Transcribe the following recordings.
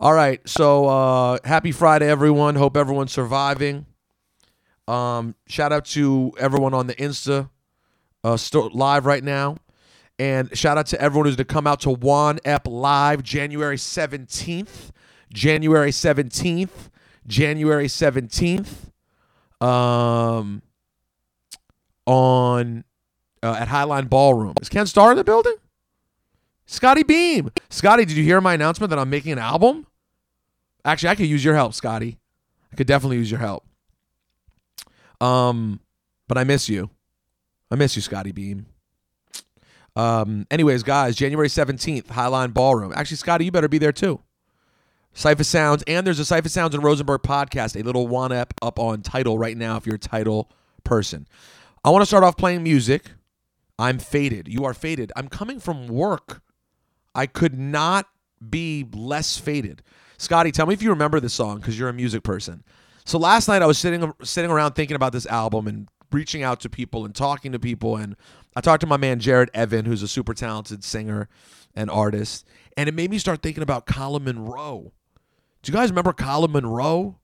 All right. So uh, happy Friday, everyone. Hope everyone's surviving. Um, shout out to everyone on the Insta uh, live right now. And shout out to everyone who's to come out to Juan Ep Live January 17th. January 17th. January 17th. Um, on uh, at Highline Ballroom. Is Ken Starr in the building? Scotty Beam. Scotty, did you hear my announcement that I'm making an album? Actually, I could use your help, Scotty. I could definitely use your help. Um, but I miss you. I miss you, Scotty Beam. Um, anyways, guys, January 17th, Highline Ballroom. Actually, Scotty, you better be there too. Cipha Sounds, and there's a Cipha Sounds and Rosenberg podcast, a little one up up on Tidal right now if you're a Tidal person. I want to start off playing music. I'm faded. You are faded. I'm coming from work. I could not be less faded. Scotty, tell me if you remember this song because you're a music person. So last night I was sitting sitting around thinking about this album and reaching out to people and talking to people and I talked to my man Jared Evan, who's a super talented singer and artist, and it made me start thinking about Colin Munroe. Do you guys remember Colin Munroe?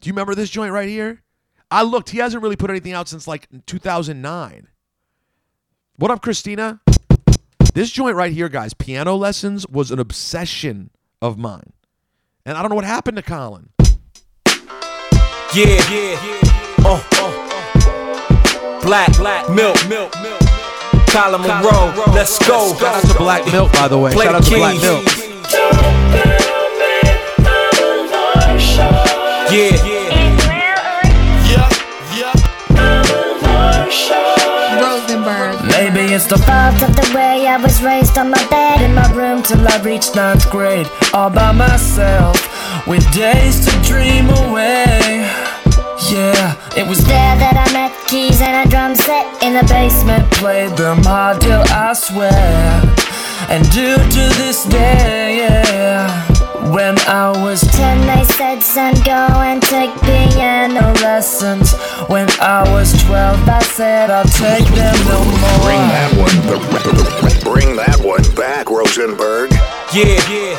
Do you remember this joint right here? I looked, he hasn't really put anything out since like 2009. What up, Christina? This joint right here, guys, piano lessons was an obsession of mine. And I don't know what happened to Colin. Yeah, yeah, uh, uh, black, black, milk, milk, milk. Colin Munroe, let's go. Shout out to Black Milk, by the way. Play Shout out to Black. Milk. Yeah, yeah, It's the fault of the way I was raised on my bed in my room till I reached ninth grade, all by myself, with days to dream away. Yeah, it was there that I met keys and a drum set in the basement. Played them hard till I swear, and do to this day, yeah. When I was ten, they said, son, go and take piano lessons. When I was twelve, I said, I'll take them no more. Bring that one. The Bring that one back, Rosenberg. yeah, yeah.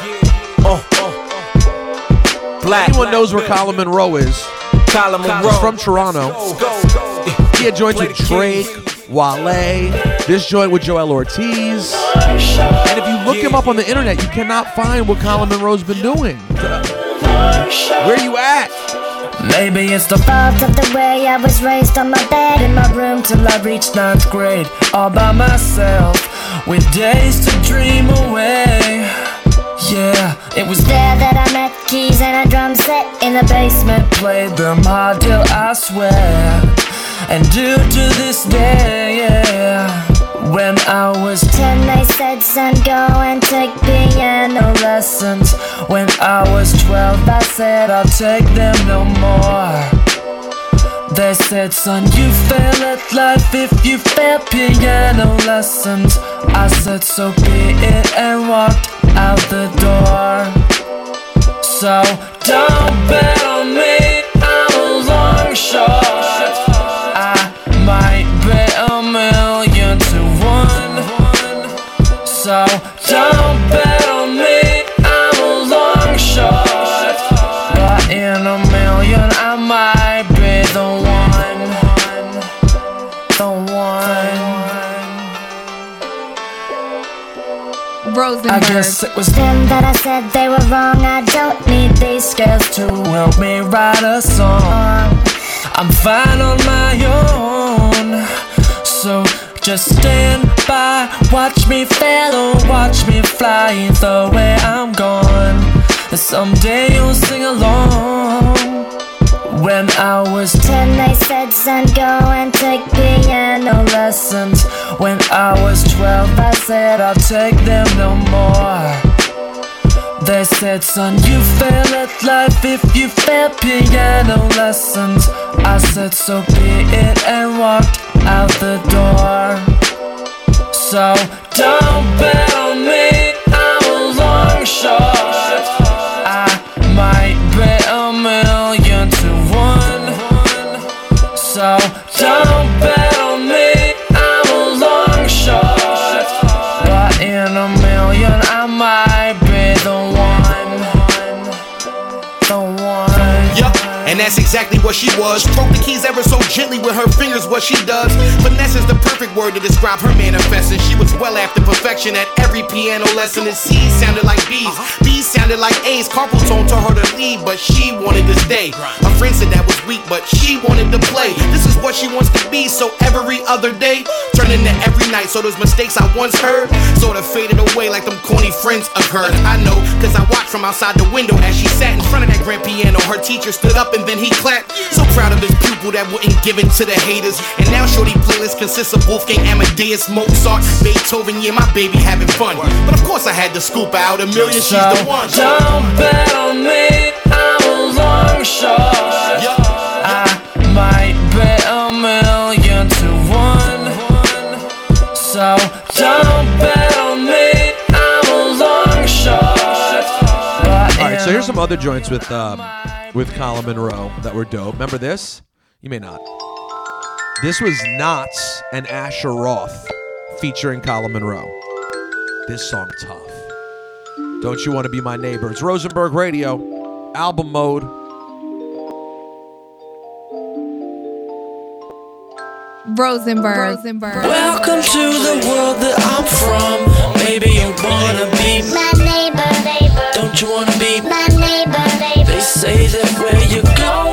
Uh, uh, black. Anyone knows where Colin Munroe is? Colin Munroe He's from Toronto. Go, go. He had joints with Drake, Wale, this joint with Joel Ortiz. And if you look him up on the internet, you cannot find what Colin Munroe's been doing. Where you at? Maybe it's the fault of the way I was raised on my bed in my room till I reached ninth grade, all by myself, with days to dream away. Yeah, it was there that I met keys and a drum set in the basement. Played them hard till I swear, and do to this day, yeah. When I was ten, they said, son, go and take piano lessons. When I was twelve, I said, I'll take them no more. They said, son, you fail at life if you fail piano lessons. I said, so be it, and walked out the door. So don't bet Rosenberg. I guess it was them that I said they were wrong. I don't need these scales to help me write a song. I'm fine on my own. So just stand by, watch me fail or watch me fly the way I'm gone. And someday you'll sing along. When I was ten, they said, son, go and take piano lessons. When I was twelve, I said, I'll take them no more. They said, son, you fail at life if you fail piano lessons. I said, so be it, and walked out the door. So don't bet on me, I'm a long shot. And that's exactly what she was. Stroke the keys ever so gently with her fingers, what she does. Finesse is the perfect word to describe her manifesting. She was well after perfection at every piano lesson. And C's sounded like B's, uh-huh. B's sounded like A's. Carpal tone told her to leave, but she wanted to stay. A friend said that was weak, but she wanted to play. This is what she wants to be, so every other day turned into every night. So those mistakes I once heard sort of faded away like them corny friends of hers. I know, cause I watched from outside the window as she sat in front of that grand piano. Her teacher stood up and then he clapped. So proud of his pupil that wouldn't give in to the haters. And now Shorty playlist consists of Wolfgang Amadeus, Mozart, Beethoven. Yeah, my baby having fun. But of course I had to scoop out a million. She's the one. Don't bet on me, I'm a long shot. I might bet a million to one. So don't bet on me, I'm a long shot. All right, so here's some other joints with um, with Colin Munroe that were dope. Remember this? You may not. This was Knots and Asher Roth featuring Colin Munroe. This song tough. Don't you want to be my neighbor? It's Rosenberg Radio, album mode. Rosenberg. Rosenberg. Welcome to the world that I'm from. Maybe you wanna be My neighbor, neighbor, Don't you wanna be my neighbor, neighbor. Say that where you're going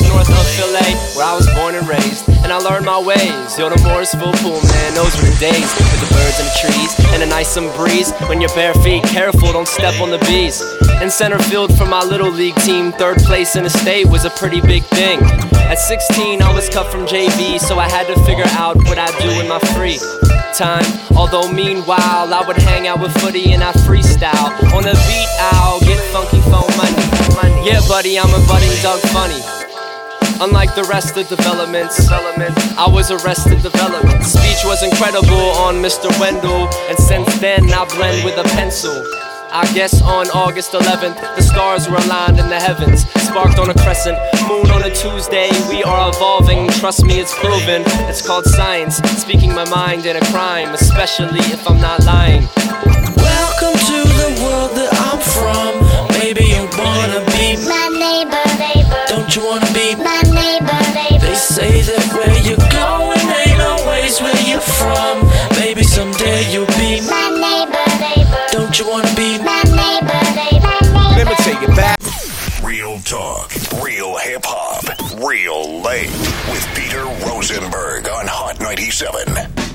north of Philly, where I was born and raised, and I learned my ways. Yo, the Morrisville pool, man, those were the days with the birds and the trees and a nice some breeze. When you're bare feet, careful, don't step on the bees. In center field for my little league team, third place in the state was a pretty big thing. At 16, I was cut from JV, so I had to figure out what I'd do in my free time. Although meanwhile, I would hang out with footy and I freestyle. On the beat, I'll get funky phone money. Yeah, buddy, I'm a budding Doug Funnie. Unlike the rest of developments, development, I was arrested development. Speech was incredible on Mr. Wendell, and since then I blend with a pencil. I guess on August 11th, the stars were aligned in the heavens, sparked on a crescent, moon on a Tuesday. We are evolving, trust me, it's proven. It's called science, speaking my mind in a crime, especially if I'm not lying. Welcome to the world that I'm from. Maybe you wanna be say that where you're going ain't always where you're from. Maybe someday you'll be My neighbor, neighbor, Don't you wanna be my neighbor, neighbor, my Let me take it back. Real talk, real hip hop, real late with Peter Rosenberg on Hot 97.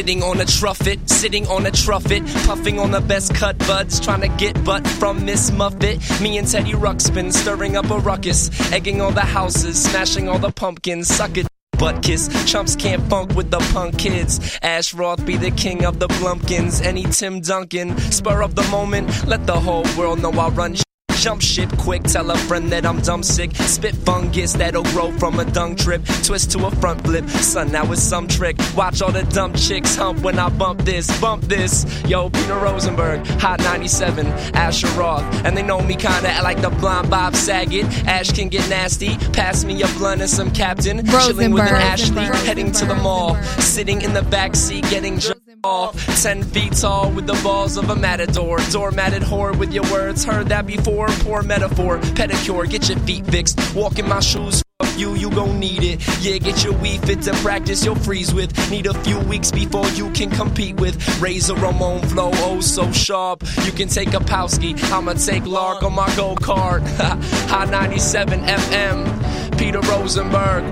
Sitting on a truffet, sitting on a truffet, puffing on the best cut buds, trying to get butt from Miss Muffet. Me and Teddy Ruxpin stirring up a ruckus, egging all the houses, smashing all the pumpkins, suck it. Butt kiss, chumps can't funk with the punk kids. Ash Roth be the king of the Blumpkins. Any Tim Duncan, spur of the moment, let the whole world know I run. Jump ship quick, tell a friend that I'm dumb sick. Spit fungus that'll grow from a dung trip. Twist to a front flip, son, that was some trick. Watch all the dumb chicks hump when I bump this, bump this. Yo, Peter Rosenberg, Hot 97, Asher Roth. And they know me kinda like the blind Bob Saget. Ash can get nasty, pass me a blunt and some captain. Chilling with an Rosenberg, Ashley, Rosenberg, heading to the mall. Sitting in the back seat, getting jumped off. Ten feet tall with the balls of a matador. Doormatted whore with your words, heard that before. Poor metaphor, pedicure, get your feet fixed. Walk in my shoes. You, you gon' need it. Yeah, get your Wii fit to practice your freeze with. Need a few weeks before you can compete with. Razor Ramon flow, oh so sharp. You can take a Powski, I'ma take Lark on my go kart. High 97 FM, Peter Rosenberg.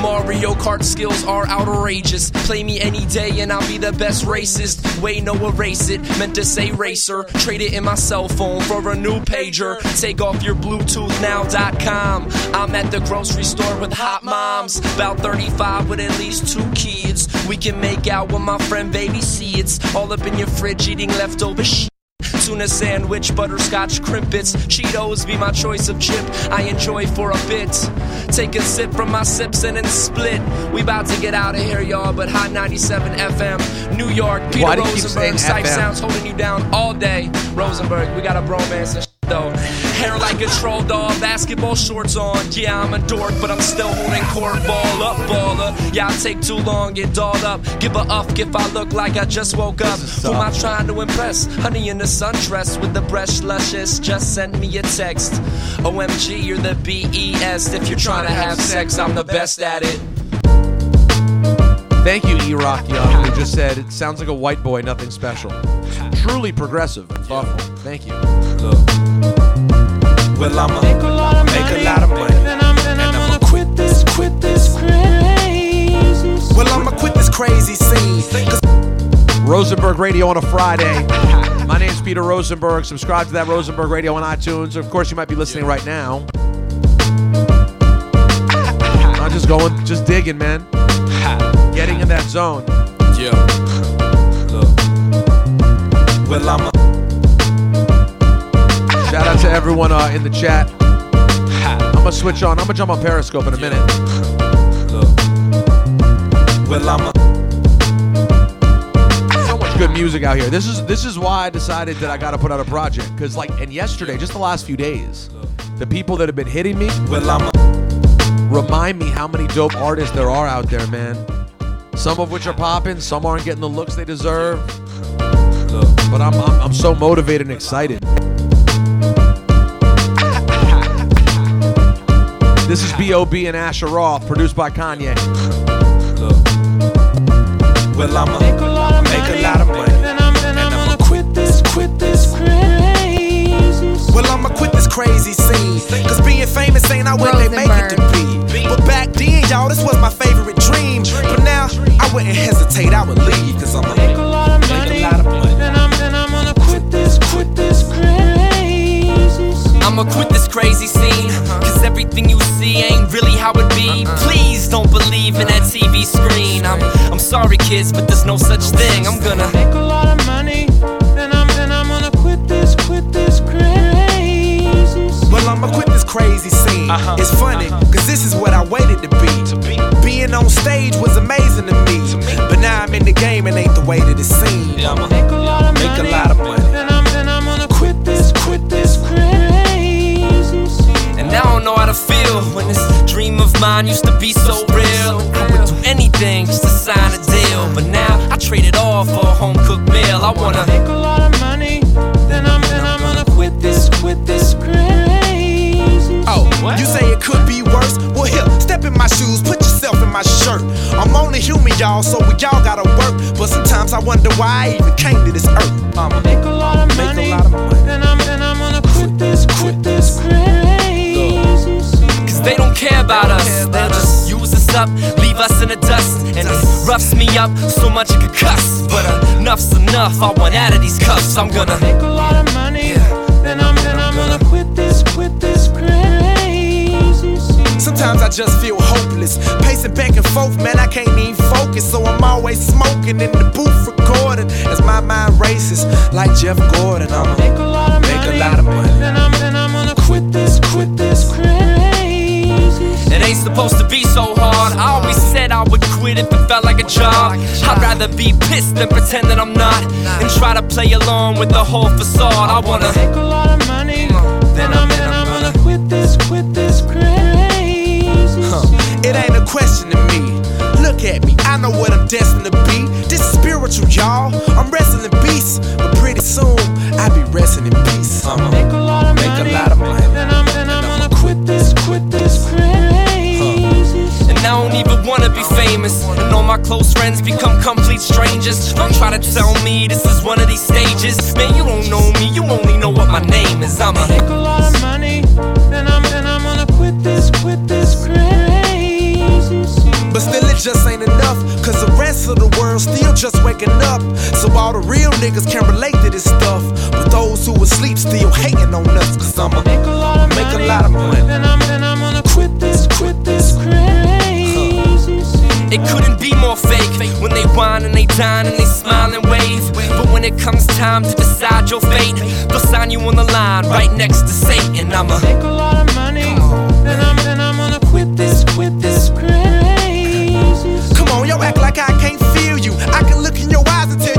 Mario Kart skills are outrageous. Play me any day and I'll be the best racist. Way no, erase it. Meant to say racer. Trade it in my cell phone for a new pager. Take off your Bluetooth BluetoothNow.com. I'm at the grocery store with hot moms. About 35 with at least two kids. We can make out when my friend baby seeds. All up in your fridge eating leftover shit. Tuna sandwich, butterscotch Krimpets. Cheetos be my choice of chip. I enjoy for a bit. Take a sip from my sips and then split. We about to get out of here, y'all. But Hot 97 FM, New York, Peter Why do you keep saying Rosenberg, FM? Sounds holding you down all day. Rosenberg, we got a bromance though. Hair like a troll doll, basketball shorts on. Yeah, I'm a dork, but I'm still holding court. Ball up, baller. Yeah, I take too long, get dolled up. Give a up if I look like I just woke up. Who am I trying to impress? Honey in the sundress with the breast luscious. Just sent me a text. OMG, you're the BES. If you're trying to have sex, I'm the best at it. Thank you, E Rock Young, who just said it sounds like a white boy, nothing special. Truly progressive and thoughtful. Thank you. Well, I'ma make a lot of money. And I'ma quit this, quit this crazy. Well, I'ma quit this crazy scene. Rosenberg Radio on a Friday. My name's Peter Rosenberg. Subscribe to that Rosenberg Radio on iTunes. Of course, you might be listening right now. I'm just going, just digging, man. In that zone. Yeah. Look. Well, I'ma. Shout out to everyone uh, in the chat. I'm gonna switch on. I'm gonna jump on Periscope in a minute. Well, I'ma. So much good music out here. This is this is why I decided that I got to put out a project. Cause like, and yesterday, just the last few days, the people that have been hitting me Well, I'ma. remind me how many dope artists there are out there, man. Some of which are popping, some aren't getting the looks they deserve. But I'm, I'm, I'm so motivated and excited. This is B.O.B. and Asher Roth, produced by Kanye. Well, I'ma a sorry, kids, but there's no such thing. I'm gonna. make a lot of money. Then I'm, then I'm gonna quit this, quit this crazy. Well, I'ma quit this crazy scene. Uh-huh. It's funny, uh-huh. cause this is what I waited to be. to be. Being on stage was amazing to me. But now I'm in the game and ain't the way that it seems. I'ma make a lot of money. Make a lot of money. Then I'm, then I'm gonna quit this, quit this crazy. scene. And I don't know how to feel when this dream of mine used to be so real. I would do anything just to sign a deal. But now I trade it all for a home cooked meal. I wanna. make a lot of money. Then I'm, then I'm gonna quit this, quit this crazy. Oh, you say it could be worse? Well, here, step in my shoes, put yourself in my shirt. I'm only human, y'all, so we all gotta work. But sometimes I wonder why I even came to this earth. I'ma make a lot of money. Then I'm, then I'm gonna quit this, quit this crazy. Cause they don't care about us. They'll just use us up, leave us in the dust. And it roughs me up so much it could cuss. But enough's enough, I want out of these cuffs. I'm gonna. make a lot of money. Then I'm, then I'm gonna quit this, quit this crazy. Sometimes I just feel hopeless. Pacing back and forth, man, I can't even focus. So I'm always smoking in the booth recording. As my mind races, like Jeff Gordon. I'ma make a lot of money. Make a lot of money. Supposed to be so hard. I always said I would quit if it felt like a job. I'd rather be pissed than pretend that I'm not. And try to play along with the whole facade. I wanna. Make a lot of money. Then I'm, then I'm gonna quit this, quit this crazy. It ain't a question to me. Look at me, I know what I'm destined to be. This is spiritual, y'all. I'm wrestling beasts, but pretty soon I'll be resting in peace. I'ma make a lot of make money. a lot of money. Famous. And all my close friends become complete strangers. Don't try to tell me this is one of these stages. Man, you don't know me, you only know what my name is. I'm Make a. a lot of money. Then I'm, then I'm gonna quit this, quit this crazy. But still, it just ain't enough. Cause the rest of the world still just waking up. So all the real niggas can relate to this stuff. But those who asleep still hating on us. Cause I'ma make a lot of make money. a lot of money. Then I'm, then I'm It couldn't be more fake when they whine and they dine and they smile and wave. But when it comes time to decide your fate, they'll sign you on the line right next to Satan. I'm a. Make a lot of money. Then I'm, then I'm gonna quit this, quit this crazy. Come on, yo, act like I can't feel you. I can look in your eyes and tell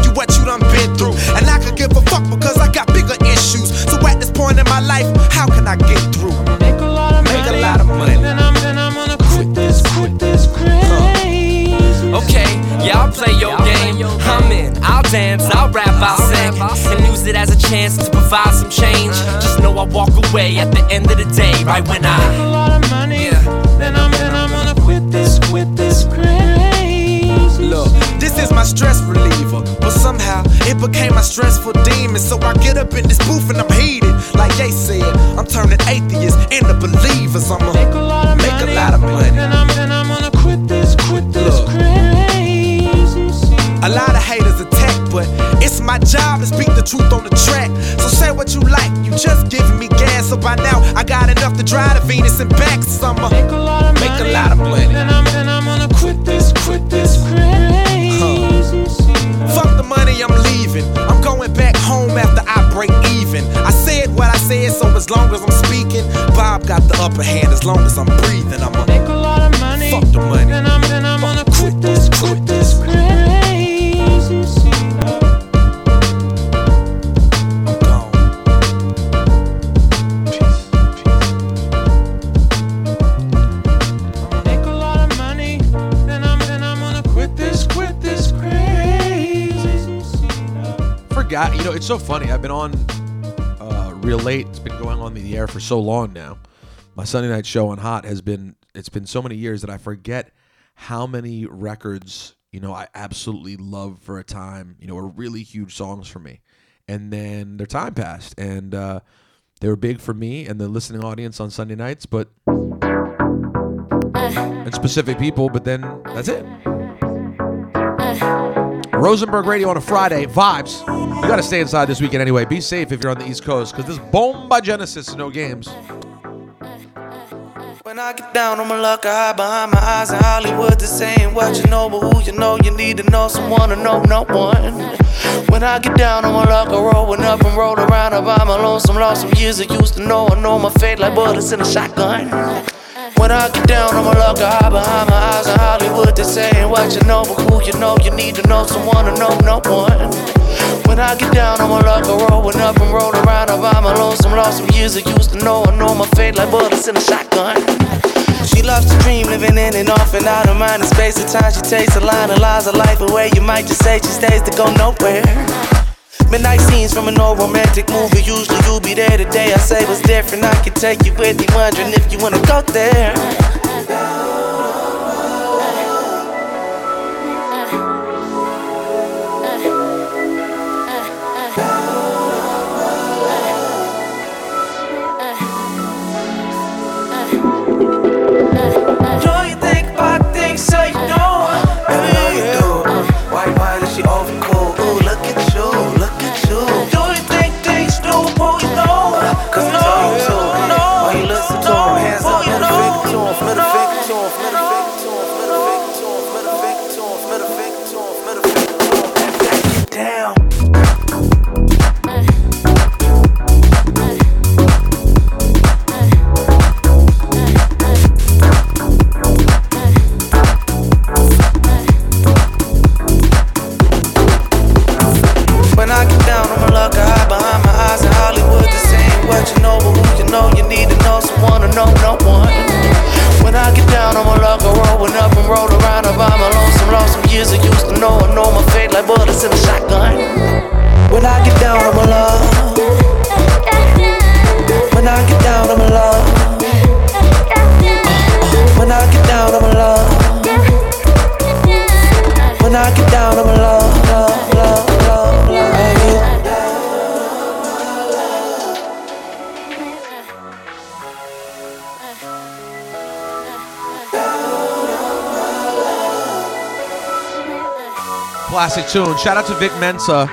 I'll rap, I'll sing, and use it as a chance to provide some change. Uh-huh. Just know I walk away at the end of the day, right when I. Make a lot of money, yeah. then I'm then I'm gonna quit this, quit this crazy. Look, this is my stress reliever, but somehow it became my stressful demon. So I get up in this booth and I'm heated, like they said. I'm turning atheists into believers. I'ma make a lot of make money. A lot of money. But it's my job to speak the truth on the track. So say what you like, you just giving me gas. So by now, I got enough to drive to Venus and back. Summer. Make a lot of Make a lot of money. Then I'm then I'm gonna quit this, quit this uh-huh. crazy. scene. Fuck the money, I'm leaving. I'm going back home after I break even. I said what I said, so as long as I'm speaking, Bob got the upper hand. As long as I'm breathing, I'm a Make a lot of money, fuck the money. then I'm then I'm gonna quit this, quit this know, it's so funny. I've been on uh, real late. It's been going on the air for so long now. My Sunday night show on Hot has been. It's been so many years that I forget how many records you know I absolutely love for a time. You know, were really huge songs for me, and then their time passed, and uh, they were big for me and the listening audience on Sunday nights, but and specific people. But then that's it. Rosenberg Radio on a Friday. Vibes. You got to stay inside this weekend anyway. Be safe if you're on the East Coast because this bombogenesis, is no games. When I get down on my luck, I hide behind my eyes in Hollywood. This ain't what you know, but who you know, you need to know someone to know no one. When I get down on my luck, I rolling up and roll around. I buy my lonesome, lost some years I used to know. I know my fate like bullets in a shotgun. When I get down on my luck, I hide behind my eyes in Hollywood. They saying what you know, but who you know, you need to know someone to know no one. When I get down I'ma luck, I rolling up and roll around. I buy my lonesome, lost some years I used to know. I know my fate like bullets in a shotgun. She loves to dream, living in and off and out of mind and space. At time, she takes a line of lies of life away. You might just say she stays to go nowhere. Midnight scenes from an old romantic movie. Usually you'll be there today. I say what's different. I can take you with me, wondering if you wanna go there. Classic tune. Shout out to Vic Mensa.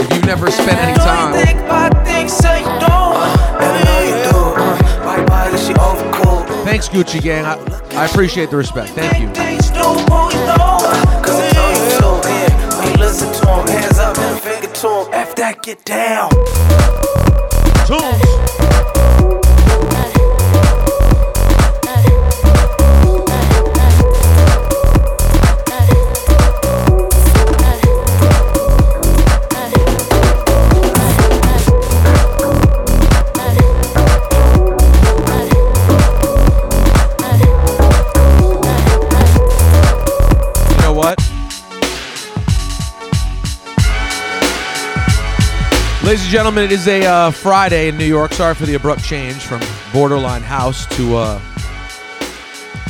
If you've never spent any time, think about things so you don't? Baby, how you do? Why, why is she over cool? thanks Gucci Gang. I, I appreciate the respect. Thank you. Things do who you know? Cause I told you to, yeah. When you listen to him, hands up, middle finger to him. After that, get down. Tunes. Ladies and gentlemen, it is a uh, Friday in New York. Sorry for the abrupt change from borderline house to uh,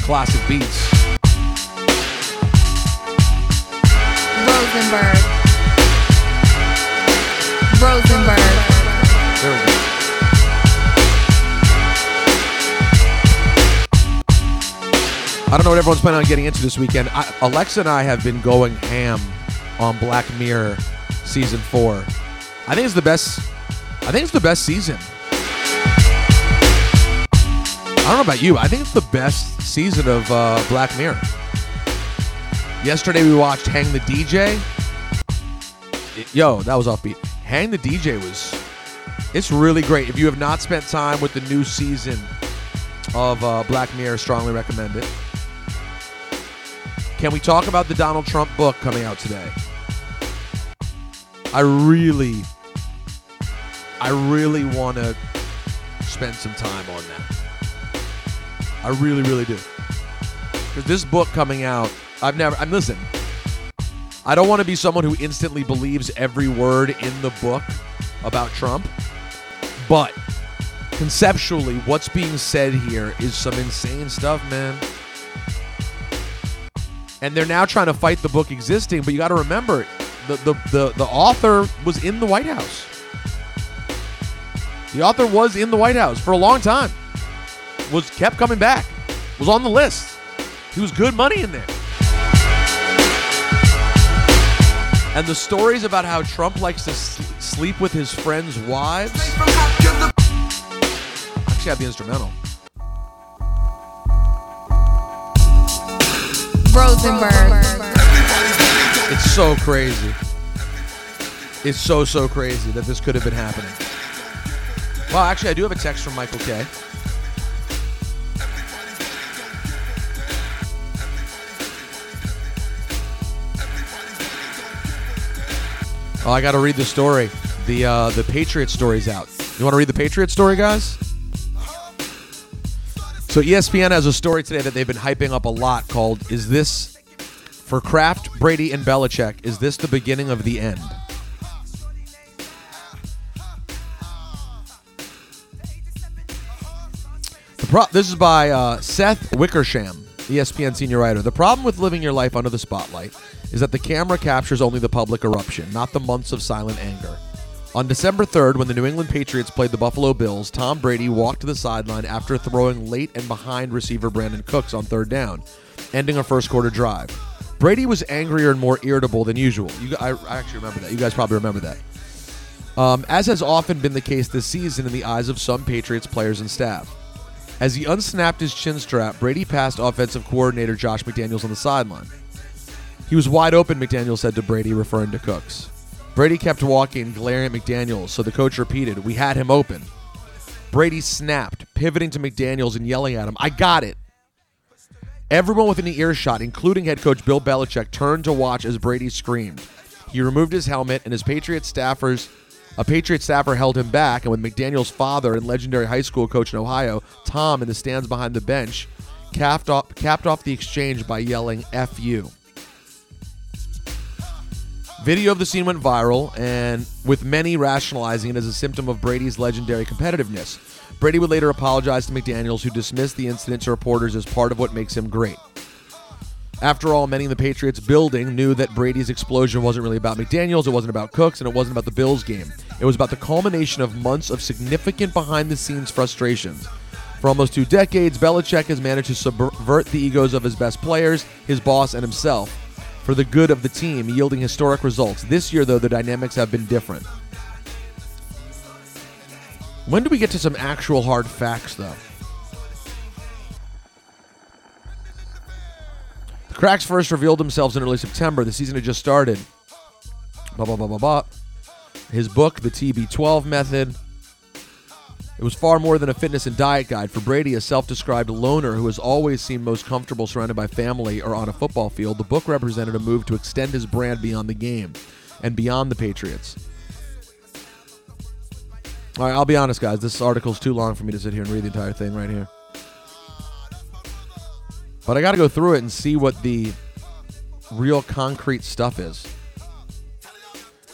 classic beats. Rosenberg. Rosenberg. There we go. I don't know what everyone's planning on getting into this weekend. I, Alexa and I have been going ham on Black Mirror season four. I think it's the best. I think it's the best season. I don't know about you. I think it's the best season of uh, Black Mirror. Yesterday we watched Hang the DJ. Yo, that was offbeat. Hang the DJ was. It's really great. If you have not spent time with the new season of uh, Black Mirror, strongly recommend it. Can we talk about the Donald Trump book coming out today? I really, I really want to spend some time on that. I really, really do. Because this book coming out, I've never, I'm listen. I don't want to be someone who instantly believes every word in the book about Trump, but conceptually, what's being said here is some insane stuff, man. And they're now trying to fight the book existing, but you got to remember, the, the the the author was in the White House. The author was in the White House for a long time. Was kept coming back. Was on the list. He was good money in there. And the stories about how Trump likes to sleep with his friends' wives. Actually, have the instrumental. Rosenberg. It's so crazy. It's so so crazy that this could have been happening. Well, actually, I do have a text from Michael K. Oh, I got to read the story. The uh, the Patriot story's out. You want to read the Patriot story, guys? So ESPN has a story today that they've been hyping up a lot called "Is this for Kraft, Brady, and Belichick? Is this the beginning of the end?" Pro- this is by uh, Seth Wickersham, ESPN senior writer. The problem with living your life under the spotlight is that the camera captures only the public eruption, not the months of silent anger. On December 3rd, when the New England Patriots played the Buffalo Bills, Tom Brady walked to the sideline after throwing late and behind receiver Brandin Cooks on third down, ending a first quarter drive. Brady was angrier and more irritable than usual. You, I, I actually remember that. You guys probably remember that. Um, as has often been the case this season in the eyes of some Patriots players and staff. As he unsnapped his chin strap, Brady passed offensive coordinator Josh McDaniels on the sideline. He was wide open, McDaniels said to Brady, referring to Cooks. Brady kept walking, glaring at McDaniels, so the coach repeated, We had him open. Brady snapped, pivoting to McDaniels and yelling at him, I got it. Everyone within the earshot, including head coach Bill Belichick, turned to watch as Brady screamed. He removed his helmet, and his Patriots staffers, a Patriot staffer held him back. And with McDaniel's father and legendary high school coach in Ohio, Tom, in the stands behind the bench, capped off, capped off the exchange by yelling "F you." Video of the scene went viral, and with many rationalizing it as a symptom of Brady's legendary competitiveness. Brady would later apologize to McDaniels, who dismissed the incident to reporters as part of what makes him great. After all, many in the Patriots building knew that Brady's explosion wasn't really about McDaniels, it wasn't about Cooks, and it wasn't about the Bills game. It was about the culmination of months of significant behind the scenes frustrations. For almost two decades, Belichick has managed to subvert the egos of his best players, his boss, and himself for the good of the team, yielding historic results. This year, though, the dynamics have been different. When do we get to some actual hard facts, though? The cracks first revealed themselves in early September. The season had just started. Blah, blah, blah, blah, blah. His book, The TB12 Method. It was far more than a fitness and diet guide. For Brady, a self described loner who has always seemed most comfortable surrounded by family or on a football field, the book represented a move to extend his brand beyond the game and beyond the Patriots. All right, I'll be honest, guys. This article's too long for me to sit here and read the entire thing right here. But I got to go through it and see what the real concrete stuff is.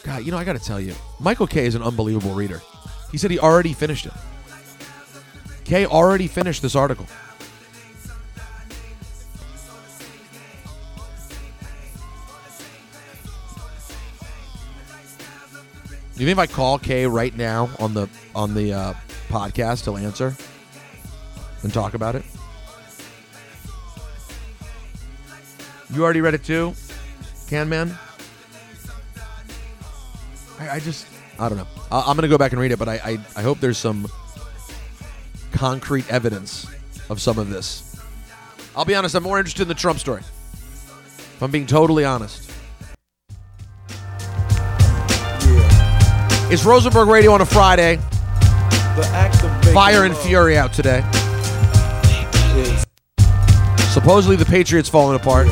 God, you know, I got to tell you, Michael K is an unbelievable reader. He said he already finished it. K already finished this article. You think if I call Kay right now on the on the uh, podcast, he'll answer and talk about it? You already read it too, Can Man? I, I just I don't know. I, I'm gonna go back and read it, but I, I I hope there's some concrete evidence of some of this. I'll be honest. I'm more interested in the Trump story. If I'm being totally honest. It's Rosenberg Radio on a Friday. The act of Fire and love fury out today. Supposedly the Patriots falling apart.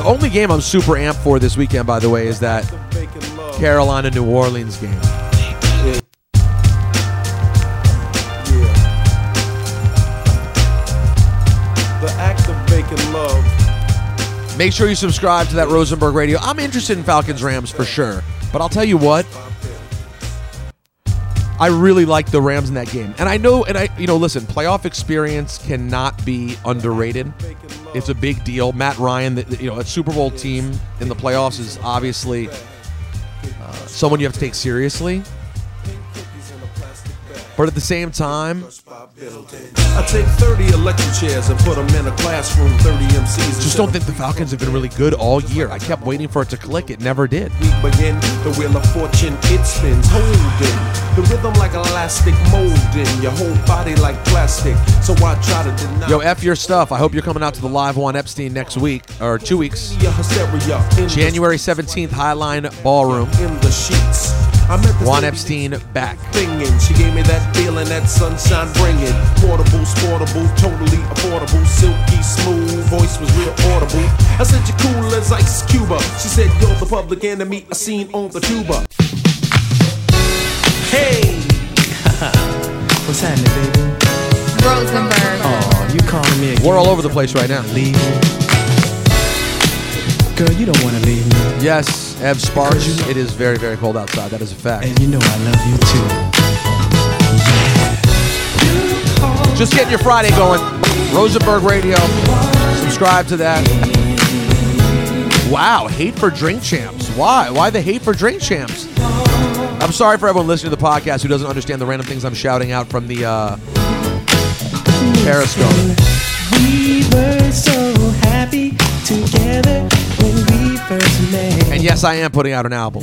The only game I'm super amped for this weekend, by the way, is that. Carolina New Orleans game. Make sure you subscribe to that Rosenberg Radio. I'm interested in Falcons Rams for sure, but I'll tell you what. I really like the Rams in that game. And I know and I you know, listen, playoff experience cannot be underrated. It's a big deal. Matt Ryan, the- you know, a Super Bowl team in the playoffs is obviously uh, someone you have to take seriously. But at the same time, I take 30 electric chairs and put them in a classroom, 30 MCs. just don't think the Falcons have been really good all year. I kept waiting for it to click. It never did. we begin. The wheel of fortune, it spins, holding the rhythm like elastic, molding your whole body like plastic. So I try to deny. Yo, F your stuff. I hope you're coming out to the live Juan Epstein next week or two weeks. your hysteria in January 17th, Highline Ballroom. in the sheets. I met this Juan Epstein back. Thinking. She gave me that feeling, that sunshine bringing. Portable, sportable, totally affordable, silky smooth. Voice was real audible. I said you're cool as ice Cuba. She said you're the public enemy I seen on the tuba. Hey, What's happening, baby? Rosenberg. Oh, you calling me again? We're all over the place right now. Leave me. Girl, you don't want to leave me. Yes, Ev Sparks. It is very, very cold outside. That is a fact. And you know I love you too. Just getting your Friday going. Rosenberg Radio. Subscribe to that. Wow, hate for drink champs. Why? Why the hate for drink champs? I'm sorry for everyone listening to the podcast who doesn't understand the random things I'm shouting out from the uh, Periscope. We were so happy together And yes, I am putting out an album.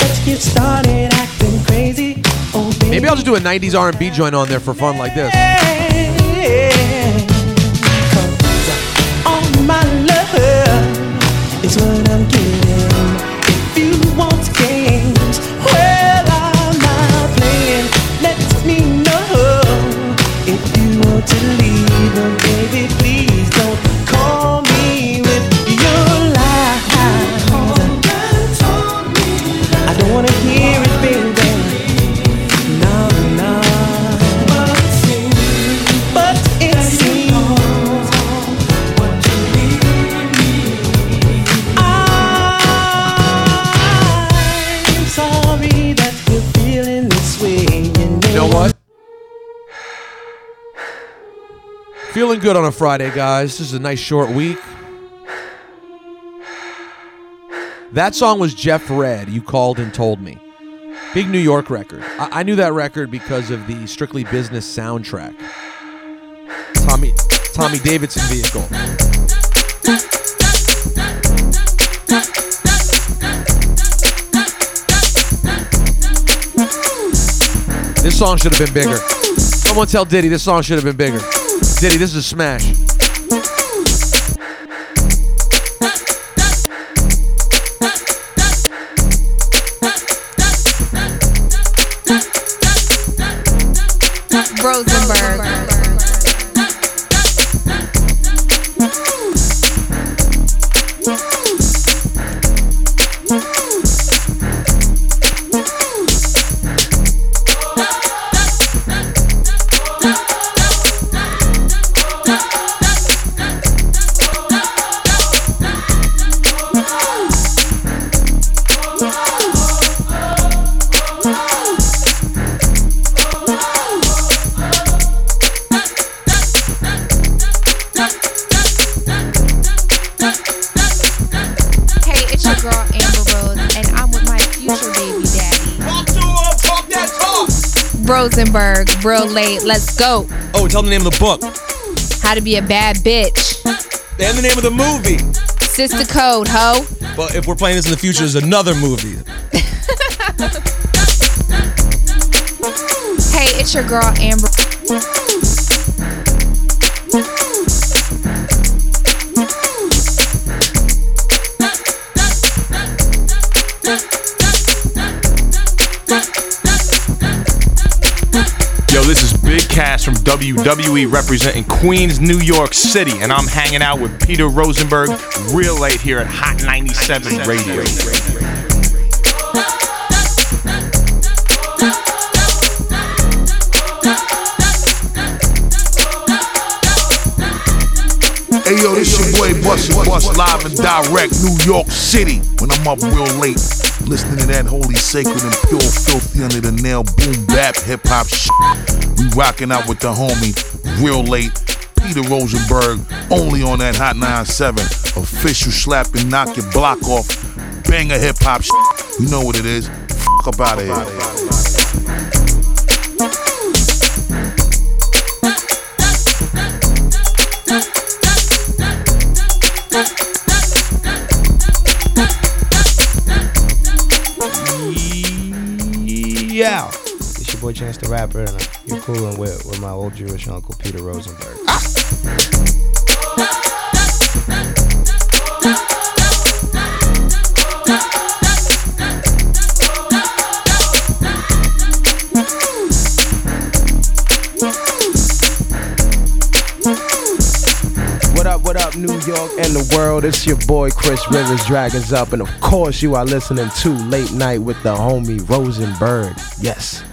Let's get started acting crazy. Oh. Maybe I'll just do a 90s R&B joint on there for fun like this. All my love is what I'm getting. Feeling good on a Friday, guys. This is a nice short week. That song was Jeff Redd. You called and told me. Big New York record. I, I knew that record because of the Strictly Business soundtrack. Tommy Tommy Davidson vehicle. This song should have been bigger. Someone tell Diddy this song should have been bigger. Diddy, this is a smash. Rosenberg. Rosenberg, real late. Let's go. Oh, tell the name of the book How to be a bad bitch. and the name of the movie. Sister Code, ho. But if we're playing this in the future, there's another movie. Hey, it's your girl Amber. Cass from WWE representing Queens, New York City, and I'm hanging out with Peter Rosenberg real late here at Hot 97 Radio. Hey yo, this boy Busty Bust live and direct New York City. When I'm up real late, listening to that holy, sacred, and pure, filthy under the nail, boom bap, hip hop shit. We rocking out with the homie real late. Peter Rosenberg, only on that Hot 97. Official slap and knock your block off. Banger hip hop shit. You know what it is. Fuck up out of here. Boy Chance the Rapper, and you're cooling with, with my old Jewish uncle Peter Rosenberg. What up, what up, New York and the world? It's your boy Chris Rivers, Dragons Up, and of course, you are listening to Late Night with the homie Rosenberg. Yes.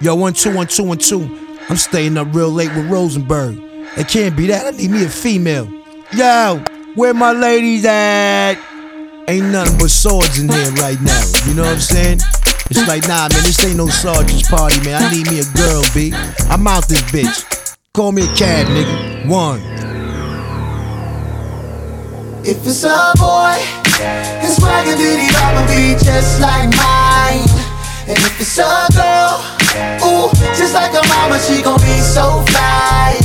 Yo, one, two, one, two, one, two. I'm staying up real late with Rosenberg. It can't be that. I need me a female. Yo, where my ladies at? Ain't nothing but swords in here right now. You know what I'm saying? It's like, nah, man, this ain't no sergeant's party, man. I need me a girl, B. I'm out this bitch. Call me a cab, nigga. One. If it's a boy, his raggedy mama be just like mine. And if it's a girl, ooh, just like a mama, she gon' be so fly.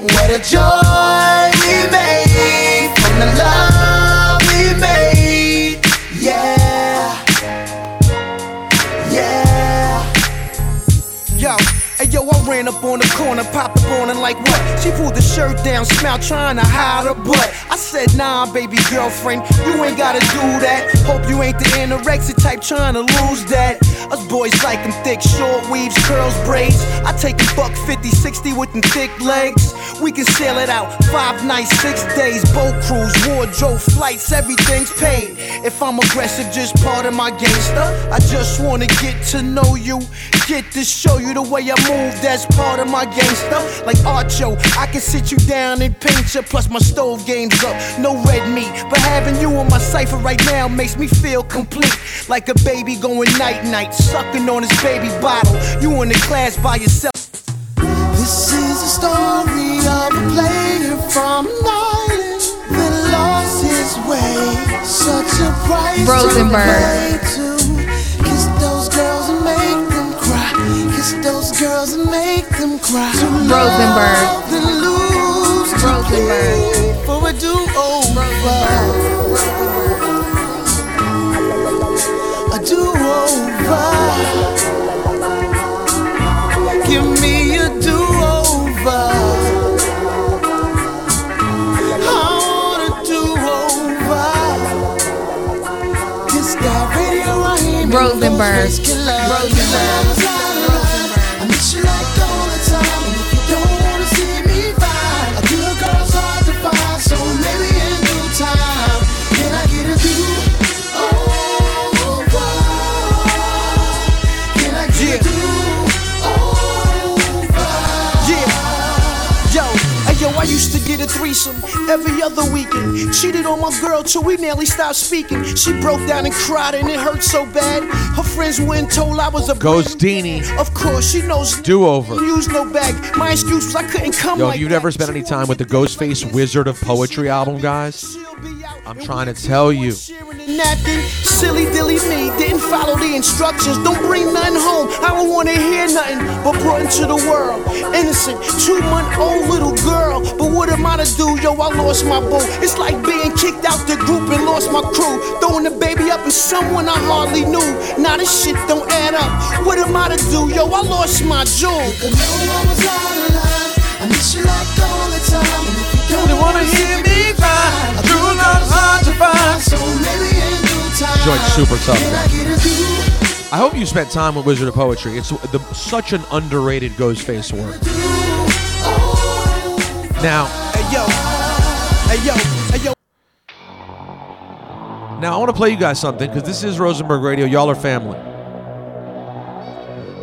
What a joy we made from the love we made. Yeah, yeah. Yo, hey yo, I ran up on the corner, up like what? She pulled the shirt down, smiled, trying to hide her butt. I said, nah, baby girlfriend, you ain't gotta do that. Hope you ain't the anorexic type trying to lose that. Us boys like them thick, short weaves, curls, braids. I take a buck 50, 60 with them thick legs. We can sail it out, five nights, six days, boat cruise, wardrobe, flights, everything's paid. If I'm aggressive, just part of my gangster. I just wanna get to know you, get to show you the way I move. That's part of my gangster. Like Archo, I can sit you down and paint you. Plus my stove game's up, no red meat. But having you on my cipher right now makes me feel complete. Like a baby going night night, sucking on his baby bottle. You in the class by yourself. This is a story of a player from an island that lost his way. Such a price Rosenberg. to pay to kiss those girls and make them cry. Kiss those girls make them cry. Rosenberg. love and lose to Rosenberg. for a do-over. A do-over. Give me a do-over. I want a do-over. This guy radio. Rosenberg. Rosenberg. A threesome. every other weekend. Cheated on my girl till we nearly stopped speaking. She broke down and cried and it hurt so bad. Her friends went told I was a Ghostdini. Of course, she knows Do over. use no bag. My excuse was I couldn't come Yo, like if you've never spent any time with the Ghostface Wizard of Poetry album, guys, I'm trying to tell you. napkin. Silly dilly me, didn't follow the instructions. Don't bring nothing home. I don't wanna hear nothing but brought into the world. Innocent, two month old little girl. But what am I to do? Yo, I lost my boo. It's like being kicked out the group and lost my crew. Throwing the baby up in someone I hardly knew. Now this shit don't add up. What am I to do? Yo, I lost my jewel. I miss you like all the time. You wanna hear me cry, true love's hard to find. So maybe in due time. Joint's super tough. Can I get a? I hope you spent time with Wizard of Poetry. It's the, such an underrated Ghostface work. Now, Hey yo, hey yo, hey yo. now I want to play you guys something because this is Rosenberg Radio. Y'all are family.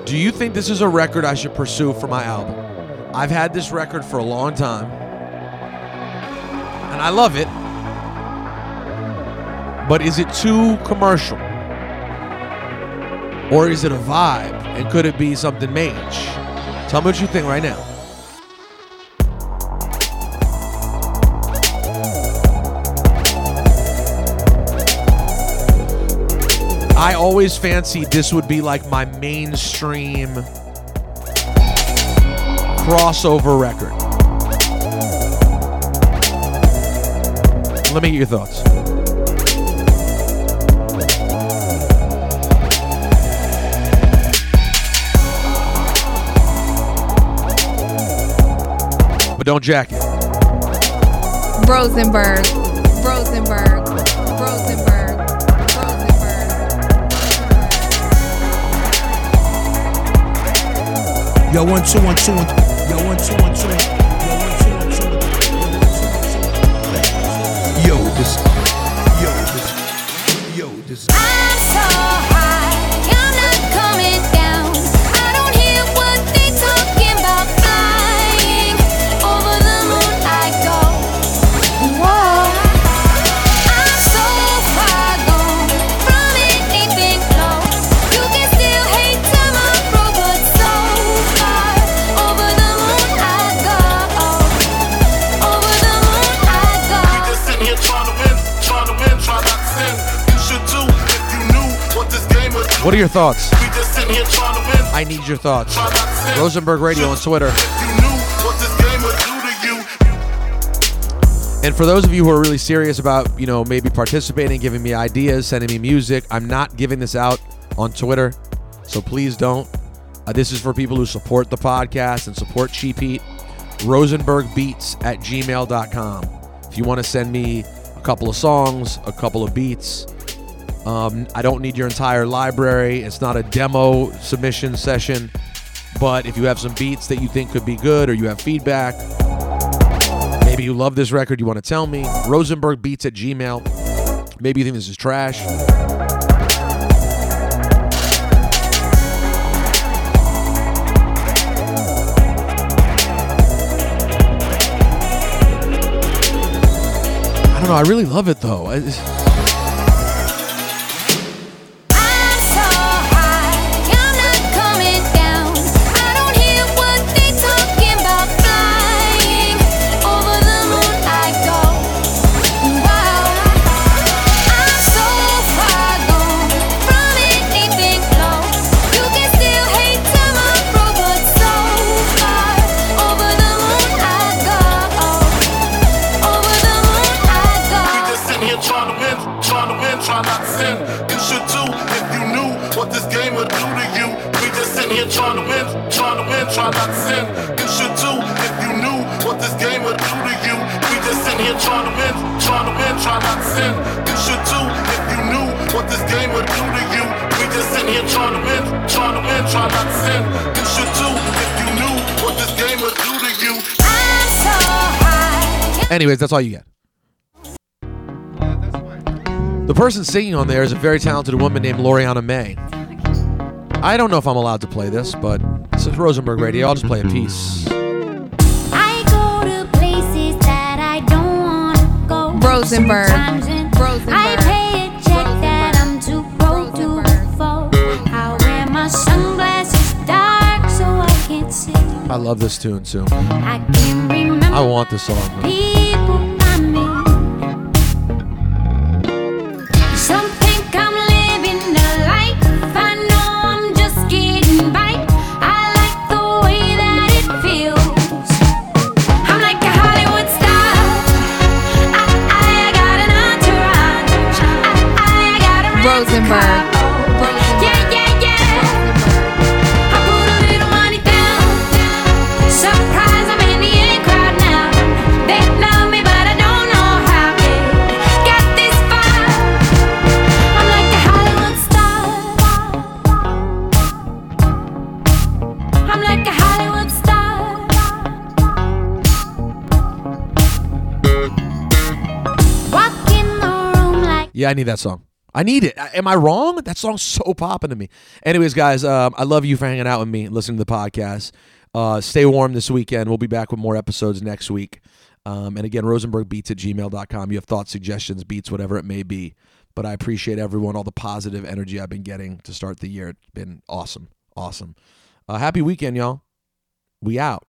Do you think this is a record I should pursue for my album? I've had this record for a long time, and I love it. But is it too commercial? Or is it a vibe? And could it be something mage? Tell me what you think right now. I always fancied this would be like my mainstream crossover record. Let me get your thoughts. But don't jack it. Rosenberg. Rosenberg. Rosenberg. Yo, one, two, one, two, one. Yo, Yo, What are your thoughts? We just sitting here trying to win, I need your thoughts. Rosenberg Radio on Twitter. what this game would do to you. And for those of you who are really serious about, you know, maybe participating, giving me ideas, sending me music, I'm not giving this out on Twitter. So please don't. Uh, this is for people who support the podcast and support Cheap Heat. RosenbergBeats at gmail.com. If you want to send me a couple of songs, a couple of beats, um, I don't need your entire library. It's not a demo submission session. But if you have some beats that you think could be good or you have feedback, maybe you love this record, you want to tell me, Rosenberg Beats at Gmail. Maybe you think this is trash. I don't know. I really love it though. I- Anyways, that's all you get. The person singing on there is a very talented woman named Loriana May. I don't know if I'm allowed to play this, but this is Rosenberg Radio. I'll just play a piece. I go to places that I don't Rosenberg. I pay a check that I'm too broke to afford. I wear my sunglasses dark so I can't see. I love this tune too. I can remember I want this song. man. I need that song. I need it. Am I wrong? That song's so popping to me. Anyways, guys, um, I love you for hanging out with me, and listening to the podcast. Uh, stay warm this weekend. We'll be back with more episodes next week. Um, and again, rosenbergbeats at gmail.com. You have thoughts, suggestions, beats, whatever it may be. But I appreciate everyone, all the positive energy I've been getting to start the year. It's been awesome. Awesome. Uh, happy weekend, y'all. We out.